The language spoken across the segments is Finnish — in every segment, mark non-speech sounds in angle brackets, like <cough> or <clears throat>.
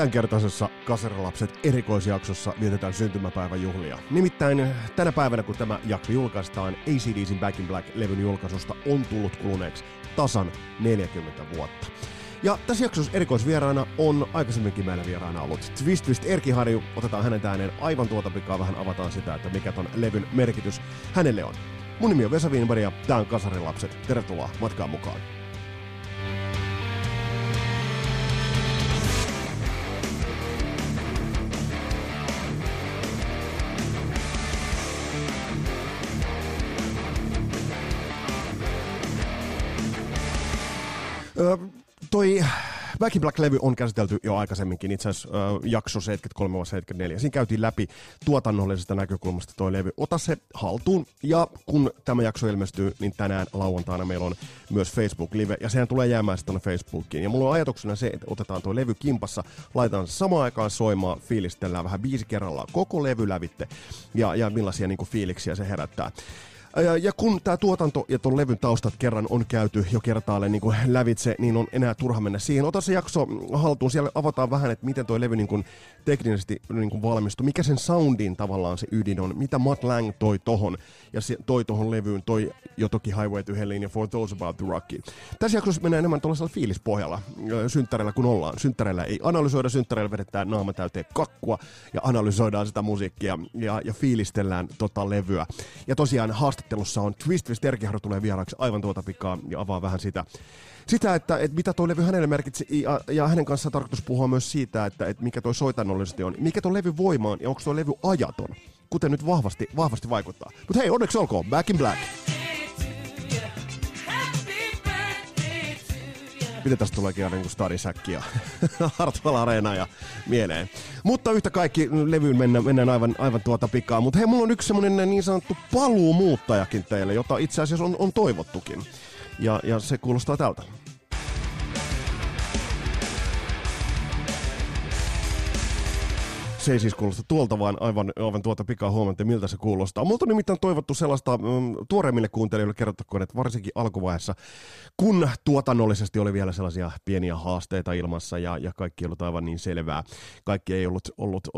Tämänkertaisessa Kasarilapset erikoisjaksossa vietetään syntymäpäiväjuhlia. Nimittäin tänä päivänä, kun tämä jakso julkaistaan, ACDCin Back in Black-levyn julkaisusta on tullut kuluneeksi tasan 40 vuotta. Ja tässä jaksossa erikoisvieraana on aikaisemminkin meillä vieraana ollut Twist Twist Erki Harju. Otetaan hänen ääneen aivan tuota pikaa vähän avataan sitä, että mikä ton levyn merkitys hänelle on. Mun nimi on Vesa Wienberg ja tää on Kasarilapset. Tervetuloa matkaan mukaan. Toi Back in Black-levy on käsitelty jo aikaisemminkin, itse asiassa ö, jakso 73-74. Siinä käytiin läpi tuotannollisesta näkökulmasta toi levy. Ota se haltuun, ja kun tämä jakso ilmestyy, niin tänään lauantaina meillä on myös Facebook-live, ja sehän tulee jäämään sitten Facebookiin. Ja mulla on ajatuksena se, että otetaan tuo levy kimpassa, laitetaan se samaan aikaan soimaan, fiilistellään vähän viisi kerrallaan koko levy lävitte, ja, ja millaisia niin kuin, fiiliksiä se herättää. Ja, kun tämä tuotanto ja tuon levyn taustat kerran on käyty jo kertaalle niin lävitse, niin on enää turha mennä siihen. Ota se jakso haltuun, siellä avataan vähän, että miten tuo levy niin kuin teknisesti niin kuin valmistui, mikä sen soundin tavallaan se ydin on, mitä Matt Lang toi tohon, ja se toi tohon levyyn, toi jo toki Highway to Hellin ja For Those About the Rocky. Tässä jaksossa mennään enemmän tuollaisella fiilispohjalla, synttäreillä kun ollaan. Synttäreillä ei analysoida, synttäreillä vedetään naama täyteen kakkua ja analysoidaan sitä musiikkia ja, ja fiilistellään tota levyä. Ja tosiaan haastattelussa on Twist Twist Erkiharo tulee vieraaksi aivan tuota pikaa ja avaa vähän sitä, sitä että, että mitä tuo levy hänelle merkitsi, ja, ja hänen kanssaan tarkoitus puhua myös siitä, että, että mikä tuo soitannollisesti on, mikä tuo levy voimaan ja onko tuo levy ajaton, kuten nyt vahvasti, vahvasti vaikuttaa. Mutta hei, onneksi olkoon, Back in Black. Miten tästä tuleekin aina niin stadisäkki ja <laughs> Hartwell Arena ja mieleen. Mutta yhtä kaikki levyyn mennään, mennään aivan, aivan tuota pikaa. Mutta hei, mulla on yksi semmonen niin sanottu paluumuuttajakin teille, jota itse asiassa on, on toivottukin. Ja, ja se kuulostaa tältä. Se ei siis kuulosta tuolta, vaan aivan, aivan tuota pikaa huomenta, miltä se kuulostaa. Multa on nimittäin toivottu sellaista mm, tuoreimmille kuuntelijoille kerrottakoon, että varsinkin alkuvaiheessa, kun tuotannollisesti oli vielä sellaisia pieniä haasteita ilmassa ja, ja kaikki ei ollut aivan niin selvää. Kaikki ei ollut, ollut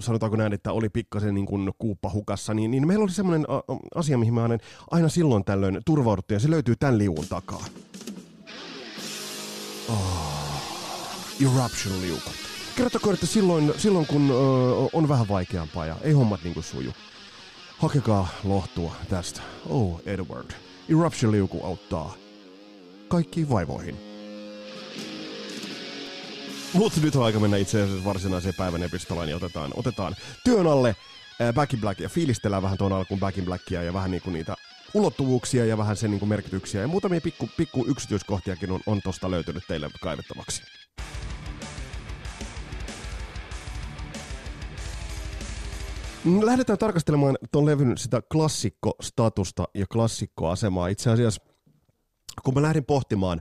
sanotaanko näin, että oli pikkasen niin kuin kuuppa hukassa, niin, niin meillä oli semmoinen asia, mihin me aina, silloin tällöin turvauduttiin ja se löytyy tämän liuun takaa. Oh, eruption liuku kertokaa, että silloin, silloin kun ö, on vähän vaikeampaa ja ei hommat niinku suju. Hakekaa lohtua tästä. Oh, Edward. Eruption-liuku auttaa kaikkiin vaivoihin. Mutta nyt on aika mennä itse asiassa varsinaiseen päivän epistolaan, niin otetaan, otetaan työn alle äh, Back in Black ja fiilistellään vähän tuon alkuun Back in Blackia ja vähän niinku niitä ulottuvuuksia ja vähän sen niinku merkityksiä. Ja muutamia pikku, pikku yksityiskohtiakin on, on tosta löytynyt teille kaivettavaksi. Lähdetään tarkastelemaan tuon levyn sitä klassikkostatusta ja klassikkoasemaa. Itse asiassa, kun mä lähdin pohtimaan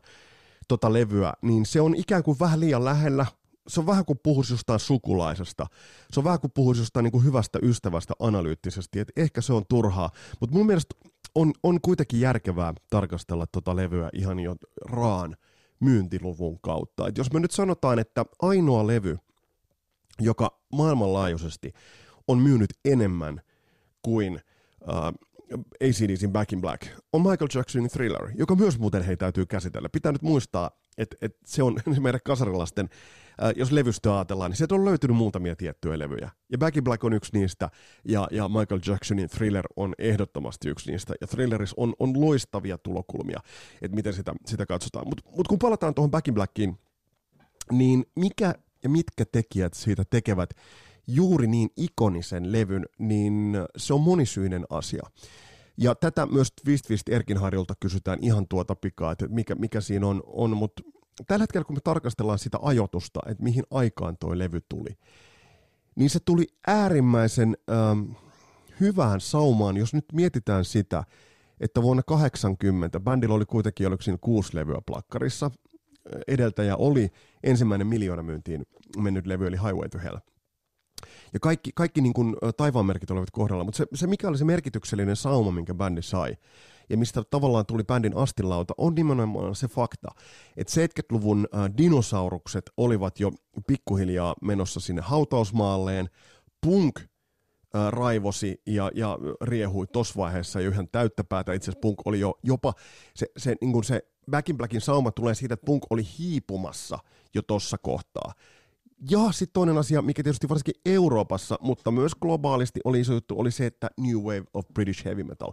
tota levyä, niin se on ikään kuin vähän liian lähellä. Se on vähän kuin puhuisi jostain sukulaisesta. Se on vähän kuin puhuisi jostain niin kuin hyvästä ystävästä analyyttisesti. Et ehkä se on turhaa, mutta mun mielestä on, on kuitenkin järkevää tarkastella tota levyä ihan jo raan myyntiluvun kautta. Et jos me nyt sanotaan, että ainoa levy, joka maailmanlaajuisesti – on myynyt enemmän kuin uh, ACDCin Back in Black, on Michael Jacksonin Thriller, joka myös muuten hei täytyy käsitellä. Pitää nyt muistaa, että et se on <laughs> meidän kasarilasten, uh, jos levystä ajatellaan, niin sieltä on löytynyt muutamia tiettyjä levyjä. Ja Back in Black on yksi niistä, ja, ja Michael Jacksonin Thriller on ehdottomasti yksi niistä. Ja Thrilleris on, on loistavia tulokulmia, että miten sitä, sitä katsotaan. Mutta mut kun palataan tuohon Back in Blackiin, niin mikä ja mitkä tekijät siitä tekevät juuri niin ikonisen levyn, niin se on monisyinen asia. Ja tätä myös Twist Twist Erkinharjolta kysytään ihan tuota pikaa, että mikä, mikä siinä on, on mutta tällä hetkellä kun me tarkastellaan sitä ajoitusta, että mihin aikaan toi levy tuli, niin se tuli äärimmäisen ähm, hyvään saumaan, jos nyt mietitään sitä, että vuonna 80 bändillä oli kuitenkin oliko siinä kuusi levyä plakkarissa, edeltäjä oli ensimmäinen miljoona myyntiin mennyt levy, eli Highway to Hell – Ja kaikki, kaikki niin kuin taivaanmerkit olivat kohdalla, mutta se, se mikä oli se merkityksellinen sauma, minkä bändi sai, ja mistä tavallaan tuli bändin astilauta, on nimenomaan se fakta, että 70-luvun äh, dinosaurukset olivat jo pikkuhiljaa menossa sinne hautausmaalleen, punk raivosi ja, ja riehui tuossa vaiheessa jo ihan täyttä päätä. Itse asiassa punk oli jo jopa, se, se, niin se Back in Blackin sauma tulee siitä, että punk oli hiipumassa jo tuossa kohtaa. Ja sitten toinen asia, mikä tietysti varsinkin Euroopassa, mutta myös globaalisti oli iso juttu, oli se, että New Wave of British Heavy Metal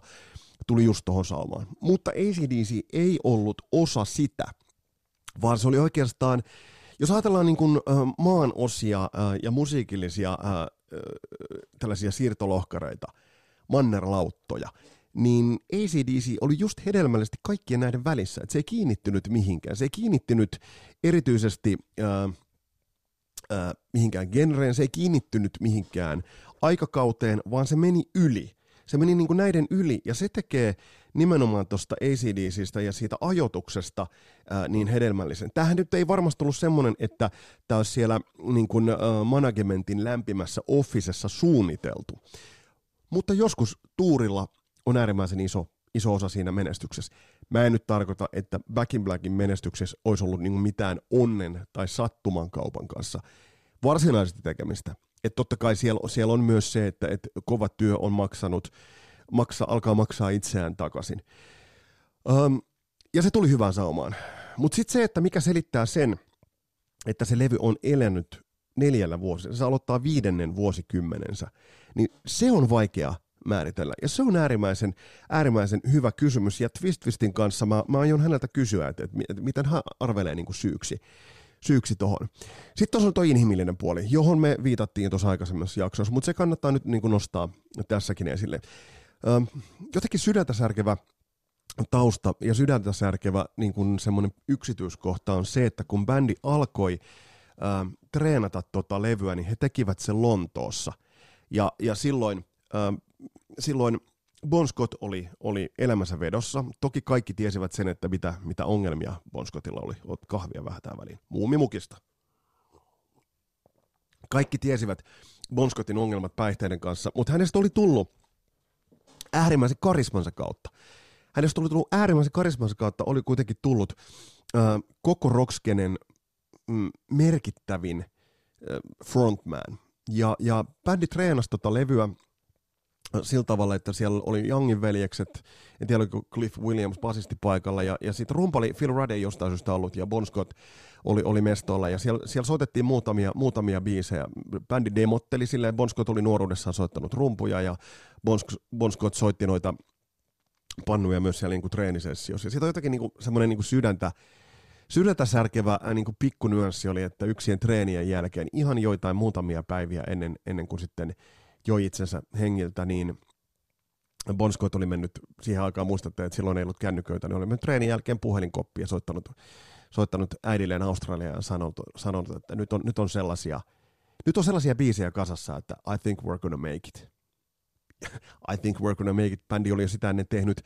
tuli just tuohon saumaan. Mutta ACDC ei ollut osa sitä, vaan se oli oikeastaan, jos ajatellaan niin kuin, äh, maan osia äh, ja musiikillisia äh, tällaisia siirtolohkareita, mannerlauttoja, niin ACDC oli just hedelmällisesti kaikkien näiden välissä. että se ei kiinnittynyt mihinkään. Se ei kiinnittynyt erityisesti äh, äh, mihinkään genreen, se ei kiinnittynyt mihinkään aikakauteen, vaan se meni yli. Se meni niin kuin näiden yli, ja se tekee nimenomaan tuosta ACDCistä ja siitä ajotuksesta ää, niin hedelmällisen. Tämähän nyt ei varmasti ollut semmoinen, että tämä olisi siellä niin kuin, ää, managementin lämpimässä officessa suunniteltu. Mutta joskus tuurilla on äärimmäisen iso, iso osa siinä menestyksessä. Mä en nyt tarkoita, että Back in Blackin menestyksessä olisi ollut niin mitään onnen tai sattuman kaupan kanssa varsinaisesti tekemistä. Että totta kai siellä, siellä on myös se, että, että kova työ on maksanut, maksa, alkaa maksaa itseään takaisin. Um, ja se tuli hyvään saumaan. Mutta sitten se, että mikä selittää sen, että se levy on elänyt neljällä vuosilla, se aloittaa viidennen vuosikymmenensä, niin se on vaikea määritellä. Ja se on äärimmäisen, äärimmäisen hyvä kysymys. Ja Twist Twistin kanssa mä, mä aion häneltä kysyä, että, että, että miten hän arvelee niin kuin syyksi syyksi tuohon. Sitten tuossa on tuo inhimillinen puoli, johon me viitattiin tuossa aikaisemmassa jaksossa, mutta se kannattaa nyt niin kuin nostaa tässäkin esille. Ö, jotenkin sydäntä särkevä tausta ja sydäntä särkevä niin kuin semmoinen yksityiskohta on se, että kun bändi alkoi treenata tota levyä, niin he tekivät sen Lontoossa. Ja, ja silloin, ö, silloin Bon Scott oli, oli elämänsä vedossa. Toki kaikki tiesivät sen, että mitä, mitä ongelmia Bon Scottilla oli. Oot kahvia vähän tää väliin. Muumimukista. Kaikki tiesivät Bon Scottin ongelmat päihteiden kanssa, mutta hänestä oli tullut äärimmäisen karismansa kautta. Hänestä oli tullut äärimmäisen karismansa kautta, oli kuitenkin tullut äh, koko rockskenen mm, merkittävin äh, frontman. Ja, ja bändi treenasi tota levyä sillä tavalla, että siellä oli Youngin veljekset, en tiedä oliko Cliff Williams basisti paikalla, ja, ja sitten rumpali Phil Rudd ei jostain syystä ollut, ja Bon Scott oli, oli mestolla, ja siellä, siellä soitettiin muutamia, muutamia biisejä. Bändi demotteli silleen, Bon Scott oli nuoruudessaan soittanut rumpuja, ja Bon, bon Scott soitti noita pannuja myös siellä niin treenisessiossa. Ja siitä on jotenkin niin semmoinen niin sydäntä, sydäntä särkevä äh, niin pikkunyanssi oli, että yksien treenien jälkeen, ihan joitain muutamia päiviä ennen, ennen kuin sitten joi itsensä hengiltä, niin Bon Scott oli mennyt siihen aikaan, muistatte, että silloin ei ollut kännyköitä, niin oli mennyt treenin jälkeen puhelinkoppi ja soittanut, soittanut äidilleen Australiaan ja sanonut, sanonut, että nyt on, nyt on sellaisia nyt on sellaisia biisejä kasassa, että I think we're gonna make it. <laughs> I think we're gonna make it. Bändi oli jo sitä ennen tehnyt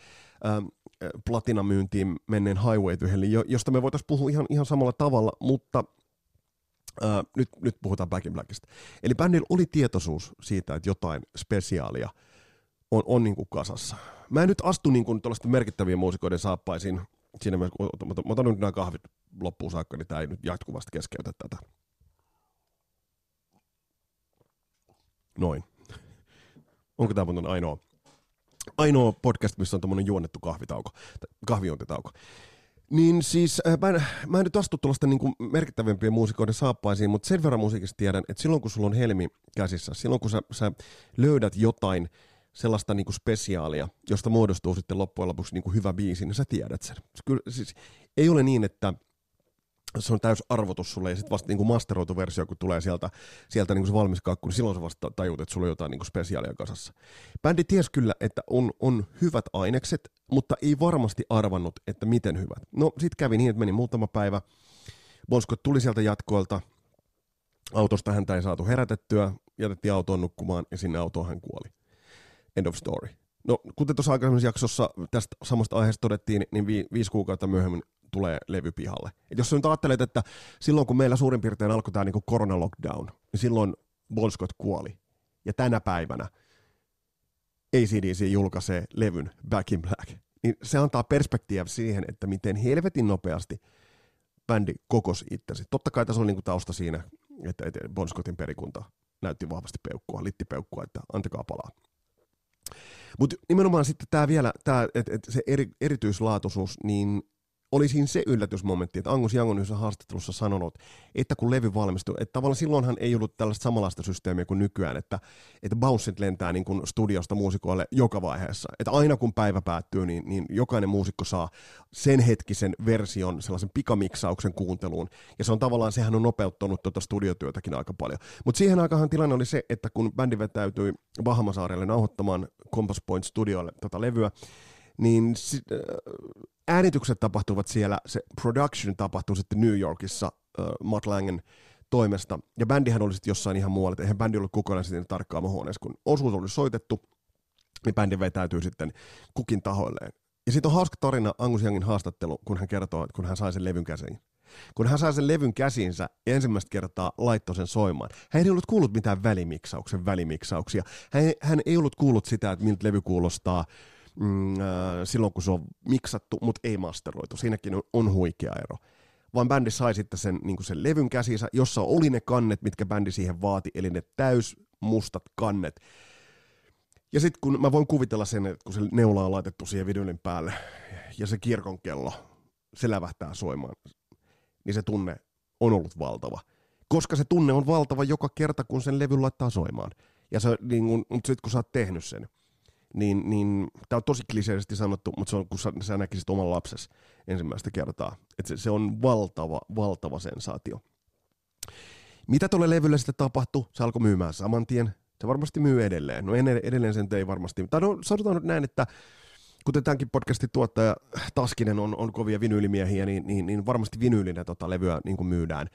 ähm, platinamyyntiin menneen Highway to josta me voitaisiin puhua ihan, ihan samalla tavalla, mutta Uh, nyt, nyt puhutaan Back in Blackista. Eli bändillä oli tietoisuus siitä, että jotain spesiaalia on, on niin kuin kasassa. Mä en nyt astu niin kuin merkittävien muusikoiden saappaisiin. Siinä mä, mä, otan nyt nämä kahvit loppuun saakka, niin tämä ei nyt jatkuvasti keskeytä tätä. Noin. Onko tämä mun ainoa, ainoa podcast, missä on tämmöinen juonnettu kahvitauko, kahviointitauko? Niin siis, äh, mä, en, mä en nyt astu tuollaista niin merkittävimpien muusikoiden saappaisiin, mutta sen verran musiikista tiedän, että silloin kun sulla on helmi käsissä, silloin kun sä, sä löydät jotain sellaista niin kuin spesiaalia, josta muodostuu sitten loppujen lopuksi niin kuin hyvä biisi, niin sä tiedät sen. Kyllä, siis, ei ole niin, että se on täys arvotus sulle, ja sitten vasta niin masteroitu versio, kun tulee sieltä, sieltä niin se valmis kakku, niin silloin sä vasta tajut, että sulla on jotain niin spesiaalia kasassa. Bändi ties kyllä, että on, on hyvät ainekset, mutta ei varmasti arvannut, että miten hyvät. No, sitten kävi niin, että meni muutama päivä, Bonsko tuli sieltä jatkoilta, autosta häntä ei saatu herätettyä, jätettiin autoon nukkumaan, ja sinne autoon hän kuoli. End of story. No, kuten tuossa aikaisemmassa jaksossa tästä samasta aiheesta todettiin, niin vi- viisi kuukautta myöhemmin tulee levy pihalle. Et jos sä nyt ajattelet, että silloin kun meillä suurin piirtein alkoi tämä niinku korona-lockdown, niin silloin Bon Scott kuoli. Ja tänä päivänä ACDC julkaisee levyn Back in Black. Niin se antaa perspektiiviä siihen, että miten helvetin nopeasti bändi kokosi itsensä. Totta kai tässä on niinku tausta siinä, että, Bon Scottin perikunta näytti vahvasti peukkua, littipeukkua, että antakaa palaa. Mutta nimenomaan sitten tämä vielä, tää, et, et se eri, erityislaatuisuus, niin oli siinä se yllätysmomentti, että Angus Young on yhdessä haastattelussa sanonut, että kun levy valmistui, että tavallaan silloinhan ei ollut tällaista samanlaista systeemiä kuin nykyään, että, että bounceit lentää niin kuin studiosta muusikoille joka vaiheessa. Että aina kun päivä päättyy, niin, niin jokainen muusikko saa sen hetkisen version, sellaisen pikamiksauksen kuunteluun. Ja se on tavallaan, sehän on nopeuttanut tuota studiotyötäkin aika paljon. Mutta siihen aikaan tilanne oli se, että kun bändi vetäytyi Bahamasaarelle nauhoittamaan Compass Point Studiolle tota levyä, niin äänitykset tapahtuvat siellä, se production tapahtuu sitten New Yorkissa uh, Matt Langen toimesta, ja bändihän oli sitten jossain ihan muualla, eihän bändi ollut kokonaan sitten tarkkaamahuoneessa, kun osuus oli soitettu, niin bändi vetäytyy sitten kukin tahoilleen. Ja sitten on hauska tarina Angus Youngin haastattelu, kun hän kertoo, että kun hän sai sen levyn käsiin. Kun hän sai sen levyn käsiinsä ensimmäistä kertaa laittoi sen soimaan. Hän ei ollut kuullut mitään välimiksauksen välimiksauksia. Hän, hän ei ollut kuullut sitä, että miltä levy kuulostaa mm, äh, silloin, kun se on miksattu, mutta ei masteroitu. Siinäkin on, on huikea ero. Vaan bändi sai sitten sen, niin sen levyn käsinsä, jossa oli ne kannet, mitkä bändi siihen vaati, eli ne täys mustat kannet. Ja sitten kun mä voin kuvitella sen, että kun se neula on laitettu siihen videolin päälle ja se kirkon kello, se lävähtää soimaan, niin se tunne on ollut valtava. Koska se tunne on valtava joka kerta, kun sen levy laittaa soimaan. Ja se, niin kun, mutta sitten kun sä oot tehnyt sen, niin, niin tämä on tosi kliseisesti sanottu, mutta se on, kun sä, sä näkisit oman lapses ensimmäistä kertaa. Että se, se on valtava, valtava sensaatio. Mitä tuolle levylle sitten tapahtui? Se alkoi myymään saman tien. Se varmasti myy edelleen. No edelleen sen ei varmasti. Tai no, sanotaan nyt näin, että kuten tämänkin podcastin tuottaja Taskinen on, on kovia vinyylimiehiä, niin, niin, niin varmasti vinyylinä tota levyä niin kuin myydään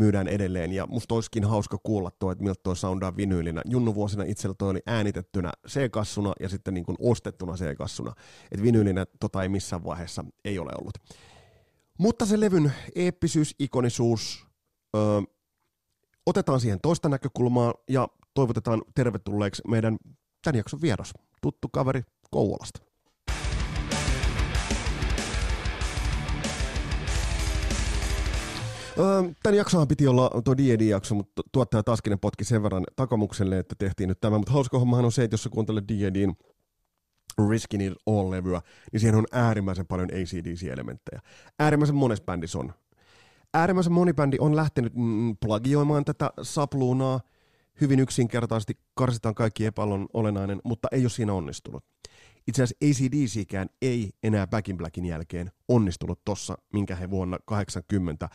myydään edelleen. Ja musta olisikin hauska kuulla tuo, että miltä toi soundaa vinyylinä. Junnu vuosina itsellä toi oli äänitettynä C-kassuna ja sitten niin kuin ostettuna C-kassuna. Että vinyylinä tota ei missään vaiheessa ei ole ollut. Mutta se levyn eeppisyys, ikonisuus, öö, otetaan siihen toista näkökulmaa ja toivotetaan tervetulleeksi meidän tämän jakson vieras, tuttu kaveri Kouvolasta. Tämän jaksohan piti olla tuo D&D-jakso, mutta tuottaja Taskinen potki sen verran takamukselle, että tehtiin nyt tämä. Mutta hauska hommahan on se, että jos sä kuuntelet D&Dn Riskin It All-levyä, niin siihen on äärimmäisen paljon ACDC-elementtejä. Äärimmäisen monessa bändissä on. Äärimmäisen moni bändi on lähtenyt mm, plagioimaan tätä sapluunaa. Hyvin yksinkertaisesti karsitaan kaikki epäilon olennainen, mutta ei ole siinä onnistunut. Itse asiassa ACDCkään ei enää Back in Blackin jälkeen onnistunut tossa, minkä he vuonna 80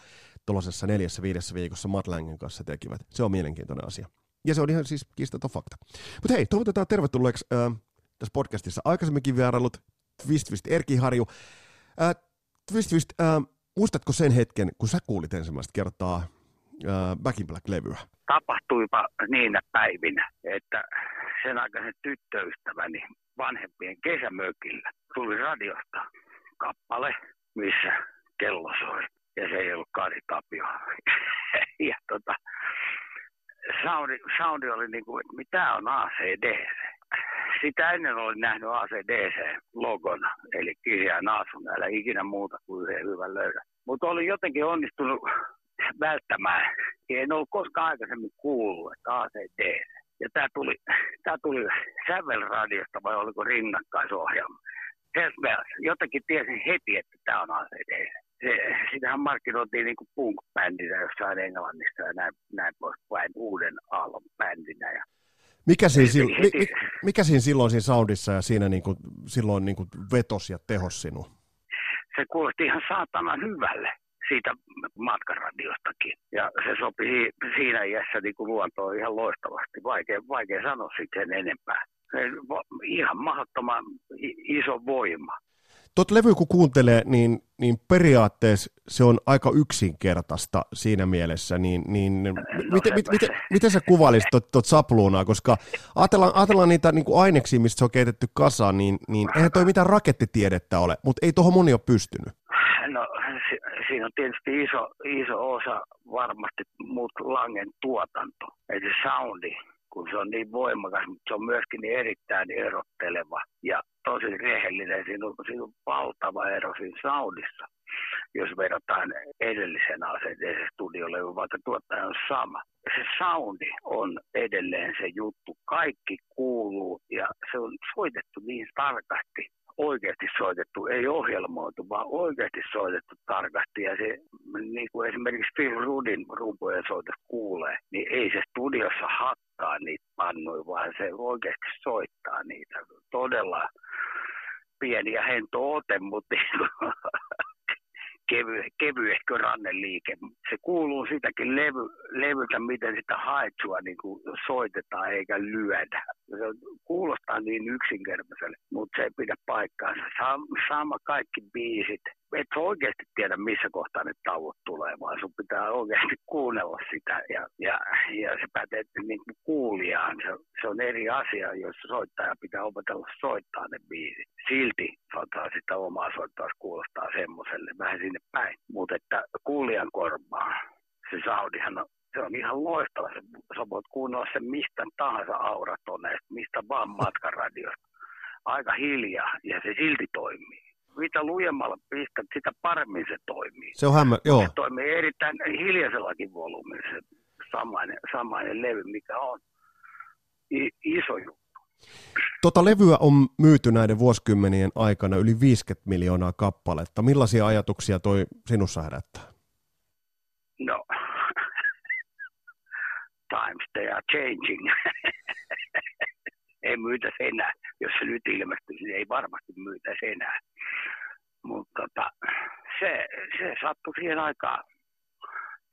tuollaisessa neljässä viidessä viikossa Matt Langen kanssa tekivät. Se on mielenkiintoinen asia. Ja se on ihan siis kiistaton fakta. Mutta hei, toivotetaan tervetulleeksi äh, tässä podcastissa aikaisemminkin vierailut Twist Twist Erki Harju. Äh, Twist Twist, äh, muistatko sen hetken, kun sä kuulit ensimmäistä kertaa äh, Back in Black-levyä? Tapahtuipa niinä päivinä, että sen aikaisen tyttöystäväni vanhempien kesämökillä tuli radiosta kappale, missä kello soi ja se ei ollut Kari Tapio. <laughs> ja tota, soundi, soundi oli niin kuin, mitä on ACDC? Sitä ennen olin nähnyt ACDC-logon, eli Kirja Naasun, älä ikinä muuta kuin yhden hyvän löydä. Mutta olin jotenkin onnistunut välttämään. En ollut koskaan aikaisemmin kuullut, että ACDC. Ja tämä tuli, tää tuli Sävelradiosta vai oliko rinnakkaisohjelma. Jotenkin tiesin heti, että tämä on ACDC sitähän markkinoitiin niin kuin punk-bändinä jossain Englannissa ja näin, näin poispäin uuden aallon bändinä. Ja mikä siinä, sil, mi, mi, mikä siinä silloin siinä soundissa ja siinä niin kuin, silloin niin kuin vetos ja tehos sinun? Se kuulosti ihan saatana hyvälle siitä matkaradiostakin. Ja se sopi siinä iässä niin kuin luontoon ihan loistavasti. Vaikea, vaikea sanoa sitten enempää. Ihan mahdottoman iso voima. Tuot levy kun kuuntelee, niin, niin periaatteessa se on aika yksinkertaista siinä mielessä, niin, niin no, miten, mit, miten, miten sä kuvailisit tuot, tuot sapluunaa, koska ajatellaan, ajatellaan niitä niin kuin aineksia, mistä se on keitetty kasaan, niin, niin eihän toi mitään rakettitiedettä ole, mutta ei tuohon moni ole pystynyt. No si- siinä on tietysti iso, iso osa varmasti muut Langen tuotanto. Ei se soundi, kun se on niin voimakas, mutta se on myöskin niin erittäin erotteleva ja tosi rehellinen. Siinä on, siinä on valtava ero siinä soundissa, jos verrataan edellisen asenteeseen studiolle, vaikka tuottaja on sama. Se soundi on edelleen se juttu. Kaikki kuuluu ja se on soitettu niin tarkasti oikeasti soitettu, ei ohjelmoitu, vaan oikeasti soitettu tarkasti. Ja se, niin kuin esimerkiksi Phil Rudin rumpujen soitus kuulee, niin ei se studiossa hakkaa niitä pannuja, vaan se oikeasti soittaa niitä. Todella pieni ja hento ote, mutta <laughs> kevy, kevyehkö ranneliike. Se kuuluu sitäkin levy, levyltä, miten sitä haetsua niin kuin soitetaan eikä lyödä. Se kuulostaa niin yksinkertaiselle, mutta se ei pidä paikkaansa. Sama kaikki biisit. Et oikeasti tiedä, missä kohtaa ne tauot tulee, vaan sun pitää oikeasti kuunnella sitä. Ja, ja, ja se pätee niin kuin kuulijaan. Se, se, on eri asia, jos soittaja pitää opetella soittaa ne biisit. Silti saattaa sitä omaa soittaa kuulostaa semmoiselle vähän sinne päin. Mutta että kuulijan korvaa, se saudihan on se on ihan loistava. Sä voit kuunnella sen mistä tahansa auratoneesta, mistä vaan matkaradiosta. Aika hiljaa ja se silti toimii. Mitä lujemmalla pistät, sitä paremmin se toimii. Se on hämmä, joo. Se toimii erittäin hiljaisellakin volyymilla se samainen, samainen levy, mikä on iso juttu. Tota levyä on myyty näiden vuosikymmenien aikana yli 50 miljoonaa kappaletta. Millaisia ajatuksia toi sinussa herättää? No, <laughs> times they are changing. <laughs> ei myytä enää. Jos se nyt ilmestyisi, niin ei varmasti myytä enää. Mutta tota, se, se sattui siihen aikaan,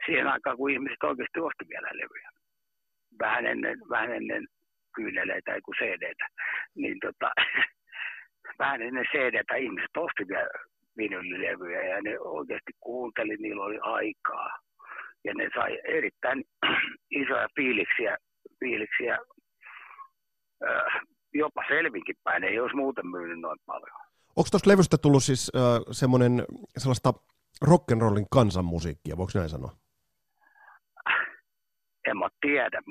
siihen aikaan, kun ihmiset oikeasti osti vielä levyjä. Vähän ennen, vähän ennen kyyneleitä, ei kuin CD-tä. Niin tota, <laughs> vähän ennen CD-tä ihmiset osti vielä vinylilevyjä ja ne oikeasti kuunteli, niillä oli aikaa ja ne sai erittäin <clears throat> isoja fiiliksiä, fiiliksiä äh, jopa selvinkin päin, ei olisi muuten myynyt noin paljon. Onko tuosta levystä tullut siis äh, semmoinen sellaista rock'n'rollin kansanmusiikkia, voiko näin sanoa? En mä tiedä.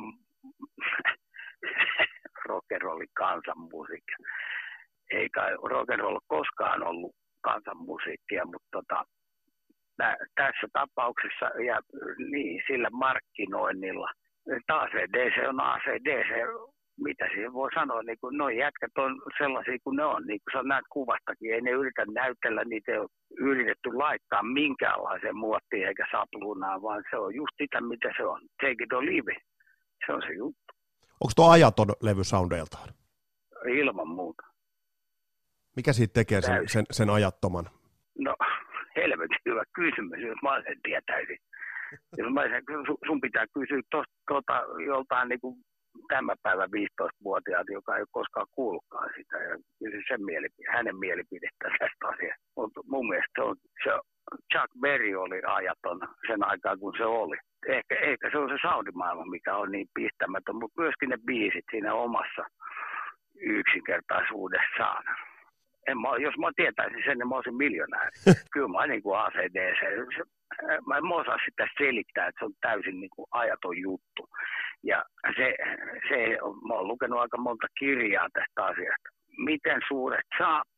<laughs> rock'n'rollin kansanmusiikkia. Eikä rock'n'roll koskaan ollut kansanmusiikkia, mutta tota, tässä tapauksessa ja niin, sillä markkinoinnilla. ACDC on ACDC, mitä siihen voi sanoa, niin kuin noi jätkät on sellaisia kuin ne on, niin kuin sä näet kuvastakin, ei ne yritä näytellä, niitä ei ole yritetty laittaa minkäänlaiseen muottiin eikä sapluunaan, vaan se on just sitä, mitä se on. Take it or leave it. Se on se juttu. Onko tuo ajaton levy soundeiltaan? Ilman muuta. Mikä siitä tekee sen, sen, sen ajattoman? No, <laughs> helvetin hyvä kysymys, jos mä sen tietäisin. Jos mä sen, sun pitää kysyä tosta, tota, joltain niin kuin tämän päivän 15-vuotiaat, joka ei koskaan kuullutkaan sitä, ja kysy sen mielipide, hänen mielipidettä tästä asiasta. Mutta mun mielestä se on, se, Chuck Berry oli ajaton sen aikaa, kun se oli. Ehkä, ehkä se on se soundimaailma, mikä on niin pistämätön, mutta myöskin ne biisit siinä omassa yksinkertaisuudessaan en mä, jos mä tietäisin sen, niin mä olisin miljonääri. <laughs> Kyllä mä niin kuin ACDC. Mä en osaa sitä selittää, että se on täysin niin kuin ajaton juttu. Ja se, se, mä oon lukenut aika monta kirjaa tästä asiasta. Miten suuret saappaat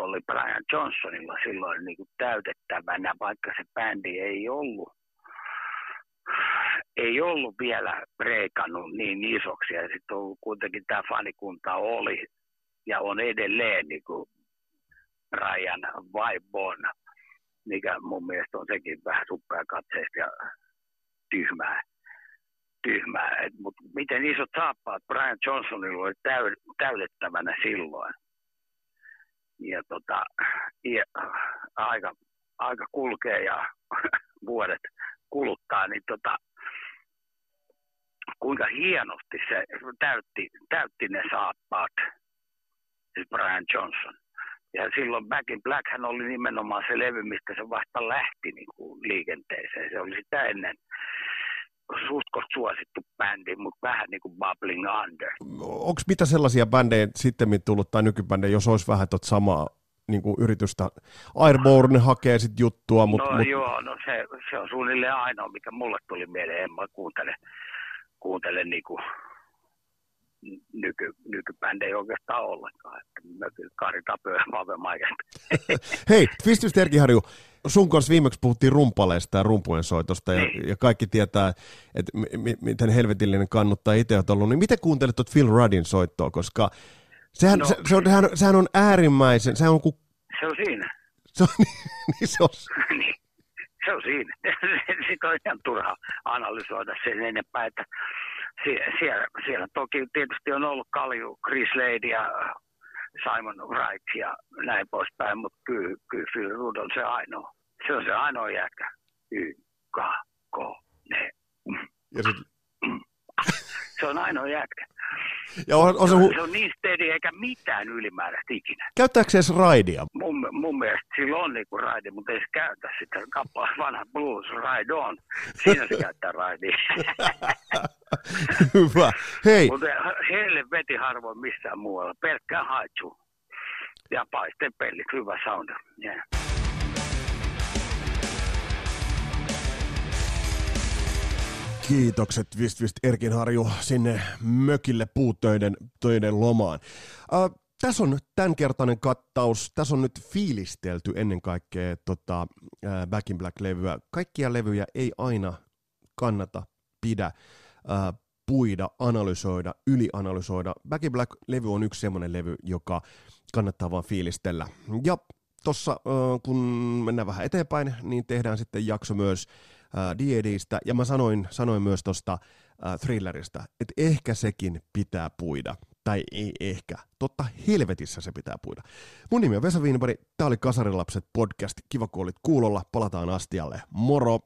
oli Brian Johnsonilla silloin niin kuin täytettävänä, vaikka se bändi ei ollut ei ollut vielä breikannut niin isoksi ja sitten kuitenkin tämä fanikunta oli ja on edelleen niin kuin Ryan Vaibon, mikä mun mielestä on sekin vähän suppea katseista ja tyhmää. tyhmää. Mutta miten isot saappaat Brian Johnsonilla oli täy- silloin. Ja, tota, ja aika, aika kulkee ja <laughs> vuodet kuluttaa, niin tota, kuinka hienosti se täytti, täytti ne saappaat, siis Brian Johnson. Ja silloin Back in Black hän oli nimenomaan se levy, mistä se vasta lähti niin kuin liikenteeseen. Se oli sitä ennen suhtkot suosittu bändi, mutta vähän niin kuin bubbling under. Onko mitä sellaisia bändejä sitten tullut tai nykybändejä, jos olisi vähän tuota samaa niin kuin yritystä. Airborne hakee sitten juttua, mutta... No mut, joo, no se, se on suunnilleen ainoa, mikä mulle tuli mieleen. En mä kuuntele, kuuntele niinku nyky, nykybändejä oikeastaan ollenkaan. Että mä kyllä Kari Tapio ja Mave <laughs> Hei, sun kanssa viimeksi puhuttiin rumpaleista ja rumpujen soitosta, ja, niin. ja kaikki tietää, että m- miten helvetillinen kannuttaa itse olet ollut. Niin miten kuuntelet tuot Phil Ruddin soittoa, koska sehän, no. se, se on, sehän, sehän on äärimmäisen, sehän on ku... Se on siinä. Se on, niin, <laughs> se on... <laughs> niin, se on siinä. <laughs> Sitä on ihan turha analysoida sen enempää, että siellä, siellä toki tietysti on ollut Kalju, Chris Lady ja Simon Wright ja näin poispäin, mutta kyllä, kyllä Phil Rudd on se ainoa. Se on se ainoa jäkä. Y, K, K, ne. Ja sit... Se on ainoa jätkä. Ja on, on se, hu- se on niin steady eikä mitään ylimääräistä ikinä. Käyttääkö se edes raidia? Mun, mun mielestä sillä on niinku raidi, mutta ei se käytä sitä kappaa vanha blues ride on. Siinä se käyttää raidia. <laughs> Hyvä. Hei. Mutta heille veti harvoin missään muualla. Pelkkää haitsu. Ja paisten pellit. Hyvä sound. Yeah. Kiitokset Vist Vist Erkinharju sinne mökille puutöiden töiden lomaan. Uh, tässä on tämänkertainen kattaus. Tässä on nyt fiilistelty ennen kaikkea tota, uh, Back in Black-levyä. Kaikkia levyjä ei aina kannata pidä uh, puida, analysoida, ylianalysoida. Back in Black-levy on yksi semmoinen levy, joka kannattaa vaan fiilistellä. Ja tuossa, kun mennään vähän eteenpäin, niin tehdään sitten jakso myös D&Distä, ja mä sanoin, sanoin myös tuosta äh, thrilleristä, että ehkä sekin pitää puida. Tai ei ehkä. Totta helvetissä se pitää puida. Mun nimi on Vesa Wienberg, tää oli Kasarilapset podcast. Kiva kun olit kuulolla, palataan astialle. Moro!